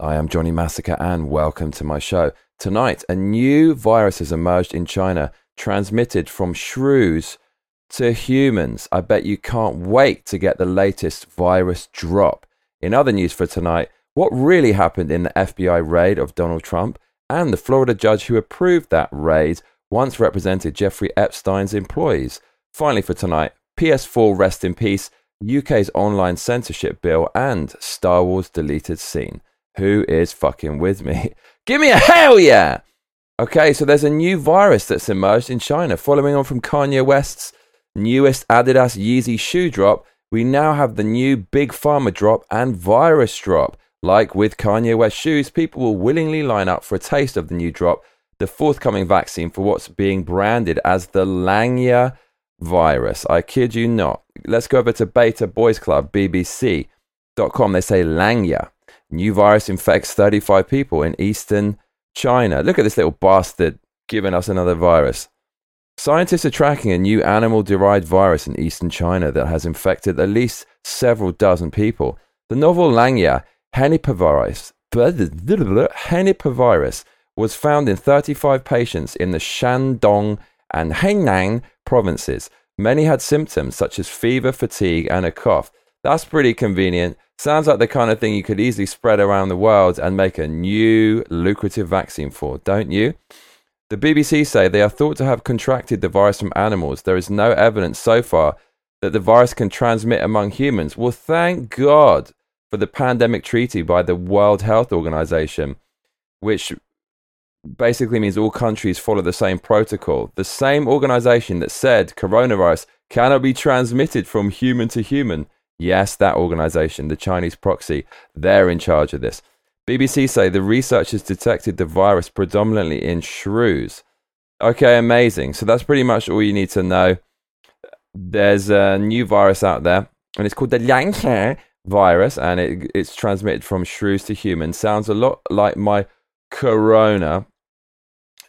I am Johnny Massacre and welcome to my show. Tonight, a new virus has emerged in China, transmitted from shrews to humans. I bet you can't wait to get the latest virus drop. In other news for tonight, what really happened in the FBI raid of Donald Trump and the Florida judge who approved that raid once represented Jeffrey Epstein's employees. Finally, for tonight, PS4 Rest in Peace, UK's online censorship bill, and Star Wars deleted scene. Who is fucking with me? Give me a hell yeah! Okay, so there's a new virus that's emerged in China. Following on from Kanye West's newest Adidas Yeezy shoe drop, we now have the new Big Pharma drop and virus drop. Like with Kanye West shoes, people will willingly line up for a taste of the new drop, the forthcoming vaccine for what's being branded as the Langya virus. I kid you not. Let's go over to Beta Boys Club, BBC.com. They say Langya. New virus infects 35 people in eastern China. Look at this little bastard giving us another virus. Scientists are tracking a new animal derived virus in eastern China that has infected at least several dozen people. The novel Langya henipavirus, henipavirus was found in 35 patients in the Shandong and Henan provinces. Many had symptoms such as fever, fatigue, and a cough. That's pretty convenient. Sounds like the kind of thing you could easily spread around the world and make a new lucrative vaccine for, don't you? The BBC say they are thought to have contracted the virus from animals. There is no evidence so far that the virus can transmit among humans. Well, thank God for the pandemic treaty by the World Health Organization, which basically means all countries follow the same protocol. The same organization that said coronavirus cannot be transmitted from human to human. Yes, that organization, the Chinese proxy, they're in charge of this. BBC say the researchers detected the virus predominantly in shrews. Okay, amazing. So that's pretty much all you need to know. There's a new virus out there, and it's called the Langya virus, and it, it's transmitted from shrews to humans. Sounds a lot like my corona.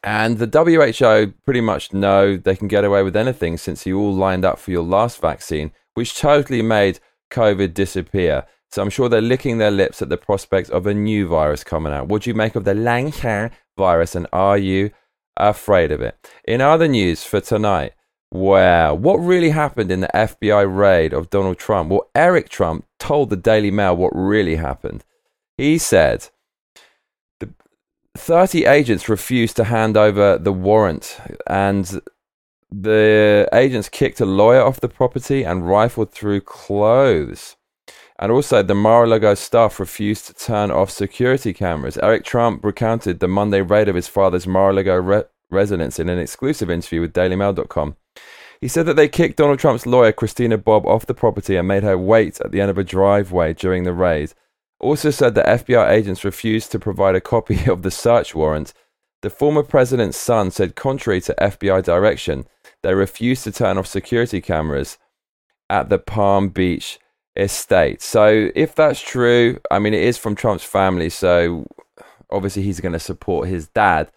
And the WHO pretty much know they can get away with anything since you all lined up for your last vaccine, which totally made COVID disappear. So I'm sure they're licking their lips at the prospect of a new virus coming out. What do you make of the Langya virus and are you afraid of it? In other news for tonight, wow, what really happened in the FBI raid of Donald Trump? Well, Eric Trump told the Daily Mail what really happened. He said the 30 agents refused to hand over the warrant and the agents kicked a lawyer off the property and rifled through clothes. And also, the Mar a Lago staff refused to turn off security cameras. Eric Trump recounted the Monday raid of his father's Mar a Lago re- residence in an exclusive interview with DailyMail.com. He said that they kicked Donald Trump's lawyer, Christina Bobb, off the property and made her wait at the end of a driveway during the raid. Also said that FBI agents refused to provide a copy of the search warrant. The former president's son said, contrary to FBI direction, they refused to turn off security cameras at the Palm Beach estate. So if that's true, I mean, it is from Trump's family, so obviously he's going to support his dad.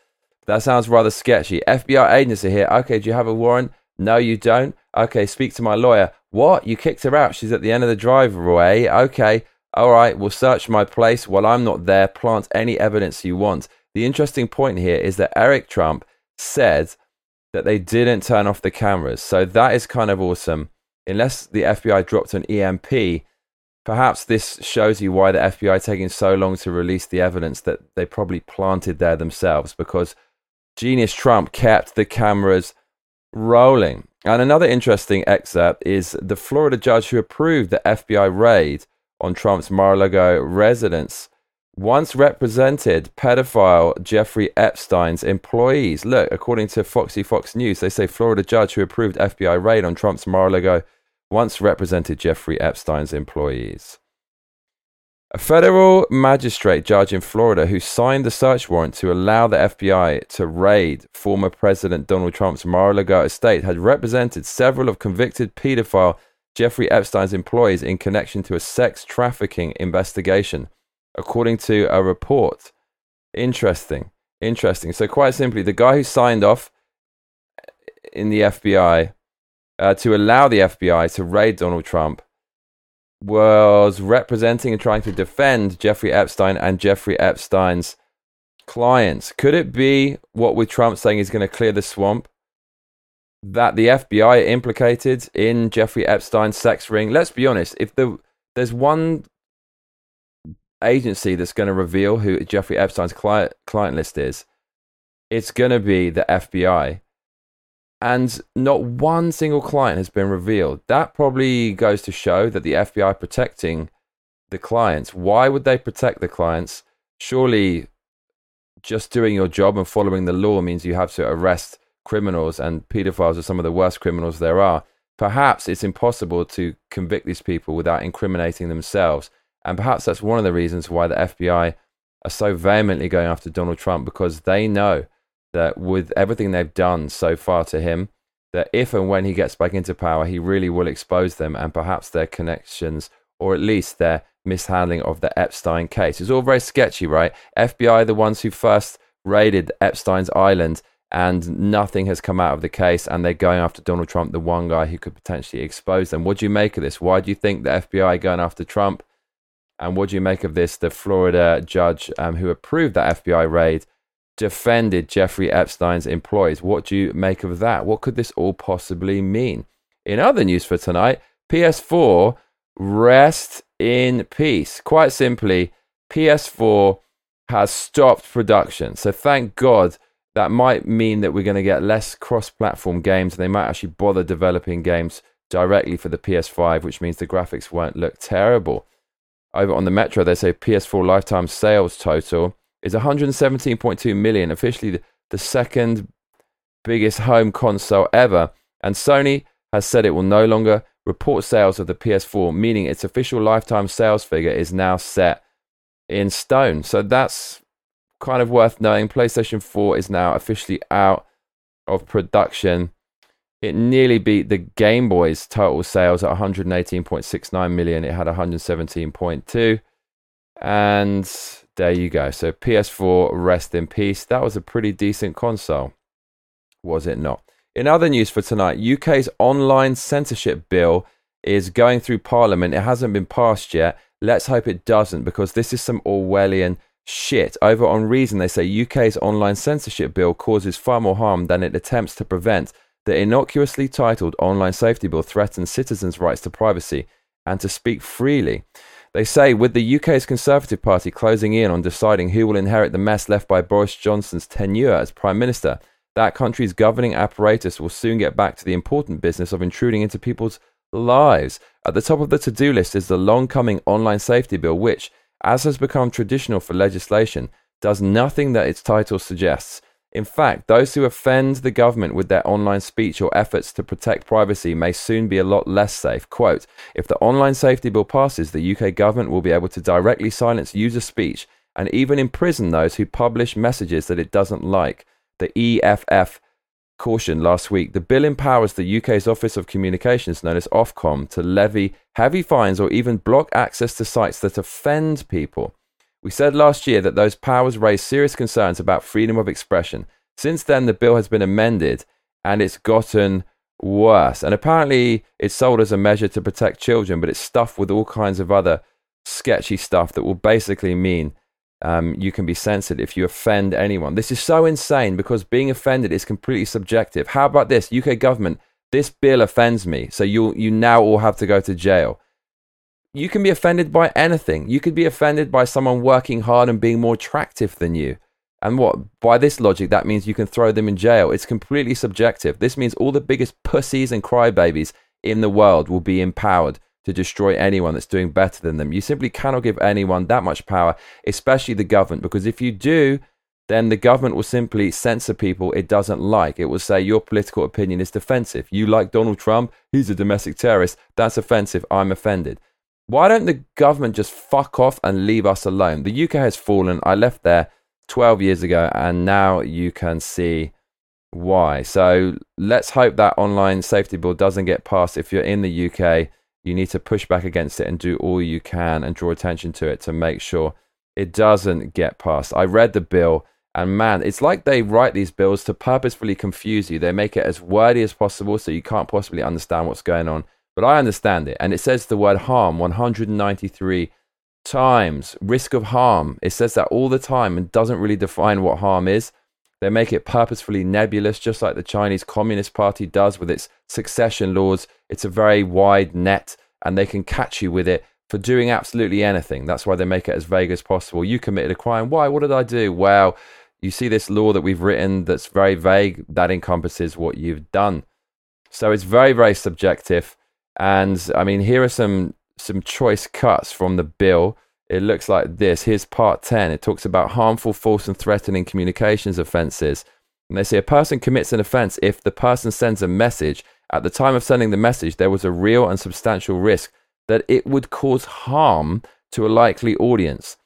That sounds rather sketchy. FBI agents are here. Okay, do you have a warrant? No, you don't. Okay, speak to my lawyer. What? You kicked her out. She's at the end of the driveway. Okay, all right, we'll search my place while I'm not there. Plant any evidence you want. The interesting point here is that Eric Trump said that they didn't turn off the cameras. So that is kind of awesome unless the FBI dropped an EMP, perhaps this shows you why the FBI taking so long to release the evidence that they probably planted there themselves because genius Trump kept the cameras rolling. And another interesting excerpt is the Florida judge who approved the FBI raid on Trump's Mar-a-Lago residence once represented pedophile Jeffrey Epstein's employees. Look, according to Foxy Fox News, they say Florida judge who approved FBI raid on Trump's Mar-a-Lago once represented Jeffrey Epstein's employees. A federal magistrate judge in Florida who signed the search warrant to allow the FBI to raid former President Donald Trump's Mar-a-Lago estate had represented several of convicted pedophile Jeffrey Epstein's employees in connection to a sex trafficking investigation according to a report. Interesting. Interesting. So, quite simply, the guy who signed off in the FBI uh, to allow the FBI to raid Donald Trump was representing and trying to defend Jeffrey Epstein and Jeffrey Epstein's clients. Could it be what with Trump saying he's going to clear the swamp? That the FBI implicated in Jeffrey Epstein's sex ring. Let's be honest. If the there's one agency that's going to reveal who Jeffrey Epstein's client client list is, it's going to be the FBI. And not one single client has been revealed. That probably goes to show that the FBI protecting the clients. Why would they protect the clients? Surely just doing your job and following the law means you have to arrest criminals and pedophiles are some of the worst criminals there are. Perhaps it's impossible to convict these people without incriminating themselves. And perhaps that's one of the reasons why the FBI are so vehemently going after Donald Trump because they know that with everything they've done so far to him, that if and when he gets back into power, he really will expose them and perhaps their connections or at least their mishandling of the Epstein case. It's all very sketchy, right? FBI, the ones who first raided Epstein's island, and nothing has come out of the case, and they're going after Donald Trump, the one guy who could potentially expose them. What do you make of this? Why do you think the FBI going after Trump? And what do you make of this? The Florida judge um, who approved that FBI raid defended Jeffrey Epstein's employees. What do you make of that? What could this all possibly mean? In other news for tonight, PS4 rest in peace. Quite simply, PS4 has stopped production. So thank God that might mean that we're going to get less cross platform games. They might actually bother developing games directly for the PS5, which means the graphics won't look terrible. Over on the Metro, they say PS4 lifetime sales total is 117.2 million, officially the, second biggest home console ever. And Sony has said it will no longer report sales of the PS4, meaning its official lifetime sales figure is now set in stone. So that's kind of worth knowing. PlayStation 4 is now officially out of production. It nearly beat the Game Boy's total sales at 118.69 million. It had 117.2. And there you go. So PS4, rest in peace. That was a pretty decent console, was it not? In other news for tonight, UK's online censorship bill is going through Parliament. It hasn't been passed yet. Let's hope it doesn't because this is some Orwellian shit. Over on Reason, they say UK's online censorship bill causes far more harm than it attempts to prevent. The innocuously titled Online Safety Bill threatens citizens' rights to privacy and to speak freely. They say with the UK's Conservative Party closing in on deciding who will inherit the mess left by Boris Johnson's tenure as Prime Minister, that country's governing apparatus will soon get back to the important business of intruding into people's lives. At the top of the to do list is the long coming online safety bill, which, as has become traditional for legislation, does nothing that its title suggests. In fact, those who offend the government with their online speech or efforts to protect privacy may soon be a lot less safe. Quote If the online safety bill passes, the UK government will be able to directly silence user speech and even imprison those who publish messages that it doesn't like. The EFF cautioned last week the bill empowers the UK's Office of Communications, known as Ofcom, to levy heavy fines or even block access to sites that offend people. We said last year that those powers raised serious concerns about freedom of expression. Since then, the bill has been amended and it's gotten worse. And apparently, it's sold as a measure to protect children, but it's stuffed with all kinds of other sketchy stuff that will basically mean um, you can be censored if you offend anyone. This is so insane because being offended is completely subjective. How about this? UK government, this bill offends me, so you you now all have to go to jail you can be offended by anything. You could be offended by someone working hard and being more attractive than you. And what by this logic, that means you can throw them in jail. It's completely subjective. This means all the biggest pussies and crybabies in the world will be empowered to destroy anyone that's doing better than them. You simply cannot give anyone that much power, especially the government, because if you do, then the government will simply censor people it doesn't like. It will say your political opinion is defensive. You like Donald Trump, he's a domestic terrorist. That's offensive. I'm offended. Why don't the government just fuck off and leave us alone? The UK has fallen. I left there 12 years ago, and now you can see why. So let's hope that online safety bill doesn't get passed. If you're in the UK, you need to push back against it and do all you can and draw attention to it to make sure it doesn't get passed. I read the bill, and man, it's like they write these bills to purposefully confuse you. They make it as wordy as possible so you can't possibly understand what's going on but I understand it. And it says the word harm 193 times. Risk of harm. It says that all the time and doesn't really define what harm is. They make it purposefully nebulous, just like the Chinese Communist Party does with its succession laws. It's a very wide net, and they can catch you with it for doing absolutely anything. That's why they make it as vague as possible. You committed a crime. Why? What did I do? Well, you see this law that we've written that's very vague, that encompasses what you've done. So it's very, very subjective. And I mean, here are some some choice cuts from the bill. It looks like this. Here's part 10. It talks about harmful, false, and threatening communications offenses. And they say a person commits an offense if the person sends a message. At the time of sending the message, there was a real and substantial risk that it would cause harm to a likely audience.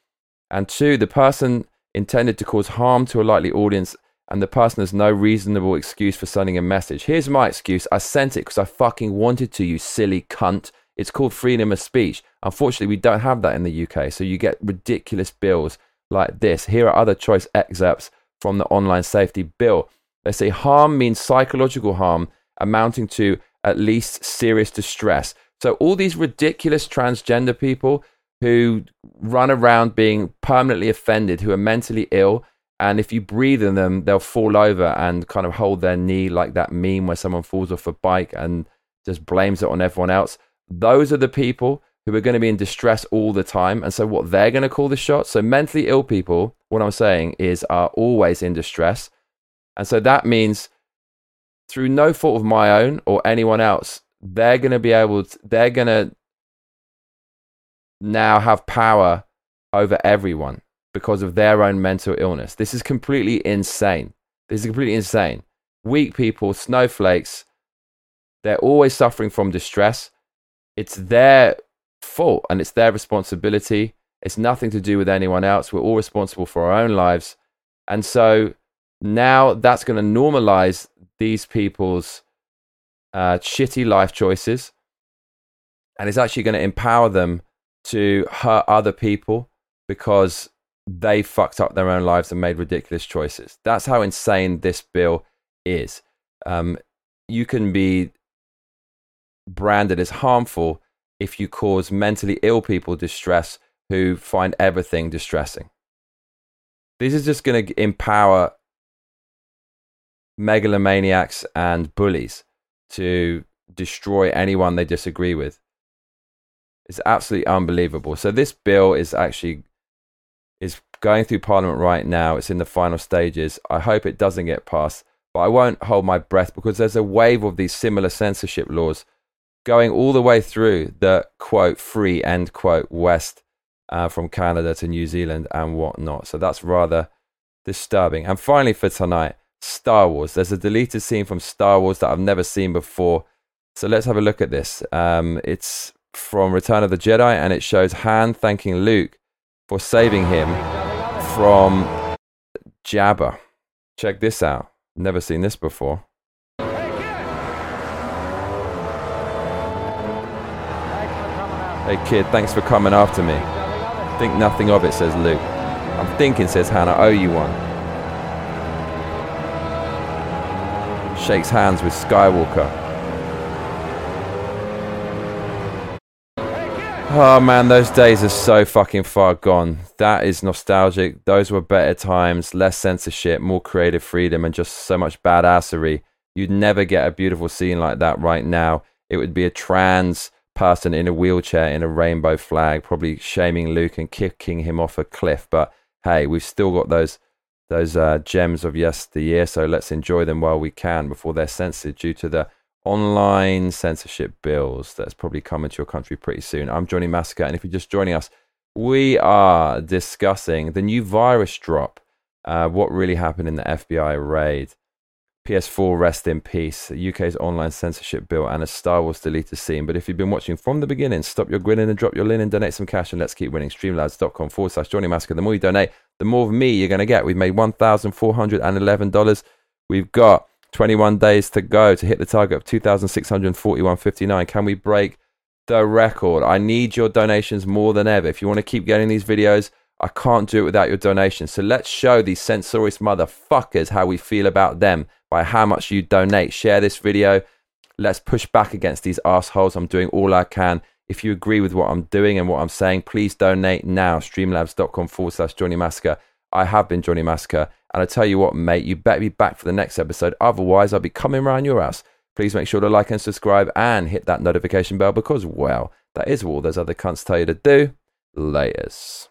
And two, the person intended to cause harm to a likely audience and the person has no reasonable excuse for sending a message. Here's my excuse I sent it because I fucking wanted to, you silly cunt. It's called freedom of speech. Unfortunately, we don't have that in the UK, so you get ridiculous bills like this. Here are other choice excerpts from the online safety bill. They say harm means psychological harm amounting to at least serious distress. So, all these ridiculous transgender people who run around being permanently offended, who are mentally ill. And if you breathe in them, they'll fall over and kind of hold their knee like that meme where someone falls off a bike and just blames it on everyone else. Those are the people who are going to be in distress all the time. And so, what they're going to call the shots. So, mentally ill people, what I'm saying is, are always in distress. And so, that means through no fault of my own or anyone else, they're going to be able to, they're going to now have power over everyone because of their own mental illness. This is completely insane. This is completely insane. Weak people, snowflakes, they're always suffering from distress. It's their fault and it's their responsibility. It's nothing to do with anyone else. We're all responsible for our own lives. And so now that's going to normalize these people's uh, shitty life choices. And it's actually going to empower them to hurt other people because they fucked up their own lives and made ridiculous choices. That's how insane this bill is. Um, you can be branded as harmful if you cause mentally ill people distress who find everything distressing. This is just going to empower megalomaniacs and bullies to destroy anyone they disagree with. It's absolutely unbelievable. So this bill is actually is going through Parliament right now. It's in the final stages. I hope it doesn't get passed, but I won't hold my breath because there's a wave of these similar censorship laws going all the way through the quote free end quote west uh, from Canada to New Zealand and whatnot. So that's rather disturbing. And finally, for tonight, Star Wars. There's a deleted scene from Star Wars that I've never seen before. So let's have a look at this. Um, it's from Return of the Jedi, and it shows Han thanking Luke for saving him from Jabba. Check this out. Never seen this before. Hey kid, thanks for coming after me. Think nothing of it, says Luke. I'm thinking, says Han, I owe you one. Shakes hands with Skywalker. Oh man, those days are so fucking far gone. That is nostalgic. Those were better times, less censorship, more creative freedom, and just so much badassery. You'd never get a beautiful scene like that right now. It would be a trans person in a wheelchair in a rainbow flag, probably shaming Luke and kicking him off a cliff. But hey, we've still got those those uh, gems of yesteryear, so let's enjoy them while we can before they're censored due to the online censorship bills that's probably coming to your country pretty soon. I'm Johnny Massacre, and if you're just joining us, we are discussing the new virus drop, uh, what really happened in the FBI raid, PS4 rest in peace, the UK's online censorship bill, and a Star Wars deleted scene. But if you've been watching from the beginning, stop your grinning and drop your linen, donate some cash, and let's keep winning. Streamlabs.com forward slash Johnny Massacre. The more you donate, the more of me you're going to get. We've made $1,411. We've got 21 days to go to hit the target of 2,641.59. Can we break the record? I need your donations more than ever. If you want to keep getting these videos, I can't do it without your donations. So let's show these censorious motherfuckers how we feel about them by how much you donate. Share this video, Let's push back against these assholes. I'm doing all I can. If you agree with what I'm doing and what I'm saying, please donate now. Streamlabs.com forward slash Johnny Massacre. I have been Johnny Massacre. And I tell you what, mate, you better be back for the next episode. Otherwise, I'll be coming around your house. Please make sure to like and subscribe and hit that notification bell because, well, that is all those other cunts tell you to do. Laters.